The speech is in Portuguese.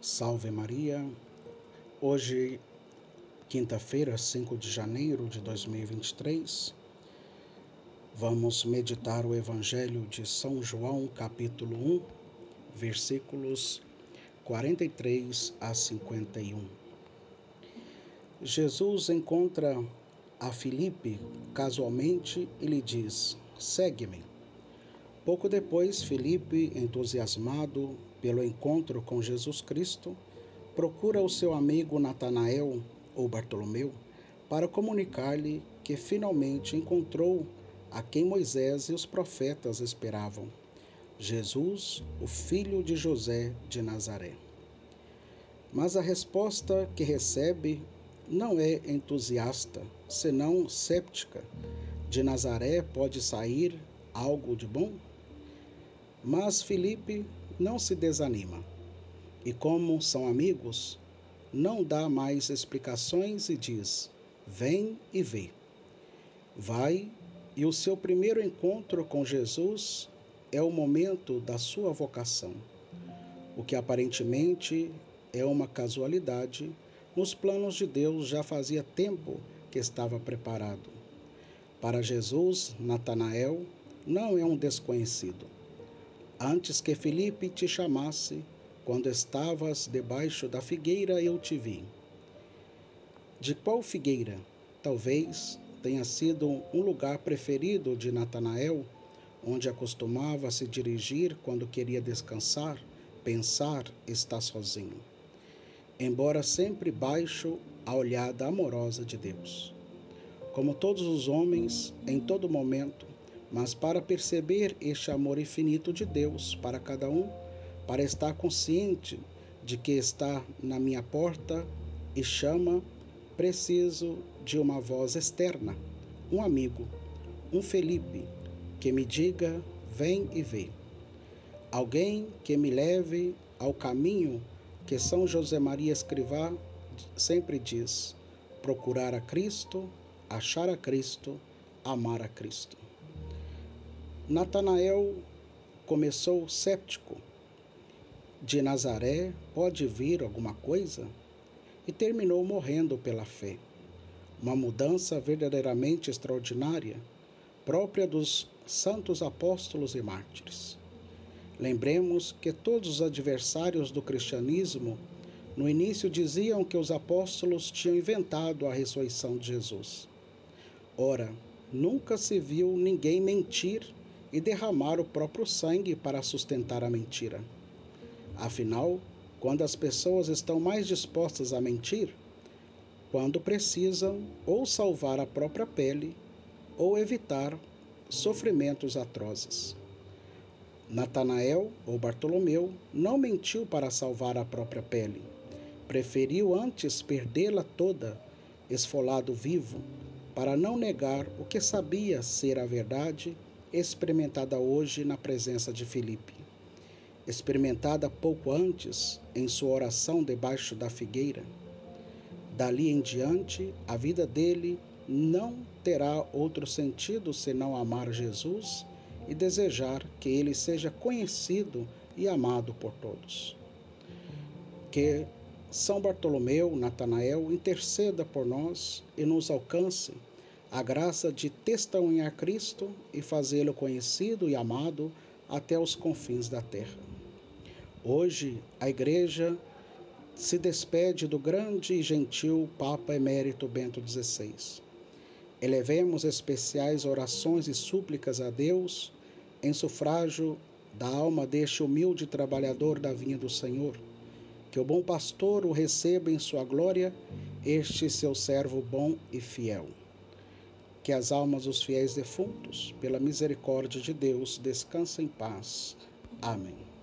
Salve Maria. Hoje, quinta-feira, 5 de janeiro de 2023, vamos meditar o Evangelho de São João, capítulo 1, versículos 43 a 51. Jesus encontra a Filipe casualmente e lhe diz: Segue-me. Pouco depois, Felipe, entusiasmado pelo encontro com Jesus Cristo, procura o seu amigo Natanael ou Bartolomeu para comunicar-lhe que finalmente encontrou a quem Moisés e os profetas esperavam, Jesus, o filho de José de Nazaré. Mas a resposta que recebe não é entusiasta, senão séptica. De Nazaré pode sair algo de bom? Mas Felipe não se desanima e, como são amigos, não dá mais explicações e diz: Vem e vê. Vai e o seu primeiro encontro com Jesus é o momento da sua vocação. O que aparentemente é uma casualidade, nos planos de Deus já fazia tempo que estava preparado. Para Jesus, Natanael não é um desconhecido Antes que Felipe te chamasse, quando estavas debaixo da figueira, eu te vi. De qual figueira? Talvez tenha sido um lugar preferido de Natanael, onde acostumava se dirigir quando queria descansar, pensar, estar sozinho. Embora sempre baixo a olhada amorosa de Deus. Como todos os homens, em todo momento, mas para perceber este amor infinito de Deus para cada um, para estar consciente de que está na minha porta e chama, preciso de uma voz externa, um amigo, um Felipe, que me diga: vem e vê. Alguém que me leve ao caminho que São José Maria Escrivá sempre diz: procurar a Cristo, achar a Cristo, amar a Cristo. Natanael começou séptico. De Nazaré pode vir alguma coisa? E terminou morrendo pela fé. Uma mudança verdadeiramente extraordinária, própria dos santos apóstolos e mártires. Lembremos que todos os adversários do cristianismo no início diziam que os apóstolos tinham inventado a ressurreição de Jesus. Ora, nunca se viu ninguém mentir e derramar o próprio sangue para sustentar a mentira. Afinal, quando as pessoas estão mais dispostas a mentir, quando precisam ou salvar a própria pele ou evitar sofrimentos atrozes. Natanael ou Bartolomeu não mentiu para salvar a própria pele. Preferiu antes perdê-la toda, esfolado vivo, para não negar o que sabia ser a verdade experimentada hoje na presença de Filipe. Experimentada pouco antes em sua oração debaixo da figueira. Dali em diante, a vida dele não terá outro sentido senão amar Jesus e desejar que ele seja conhecido e amado por todos. Que São Bartolomeu, Natanael, interceda por nós e nos alcance a graça de testemunhar Cristo e fazê-lo conhecido e amado até os confins da terra. Hoje, a Igreja se despede do grande e gentil Papa Emérito Bento XVI. Elevemos especiais orações e súplicas a Deus em sufrágio da alma deste humilde trabalhador da vinha do Senhor. Que o bom pastor o receba em sua glória, este seu servo bom e fiel que as almas dos fiéis defuntos, pela misericórdia de Deus, descansem em paz. Amém.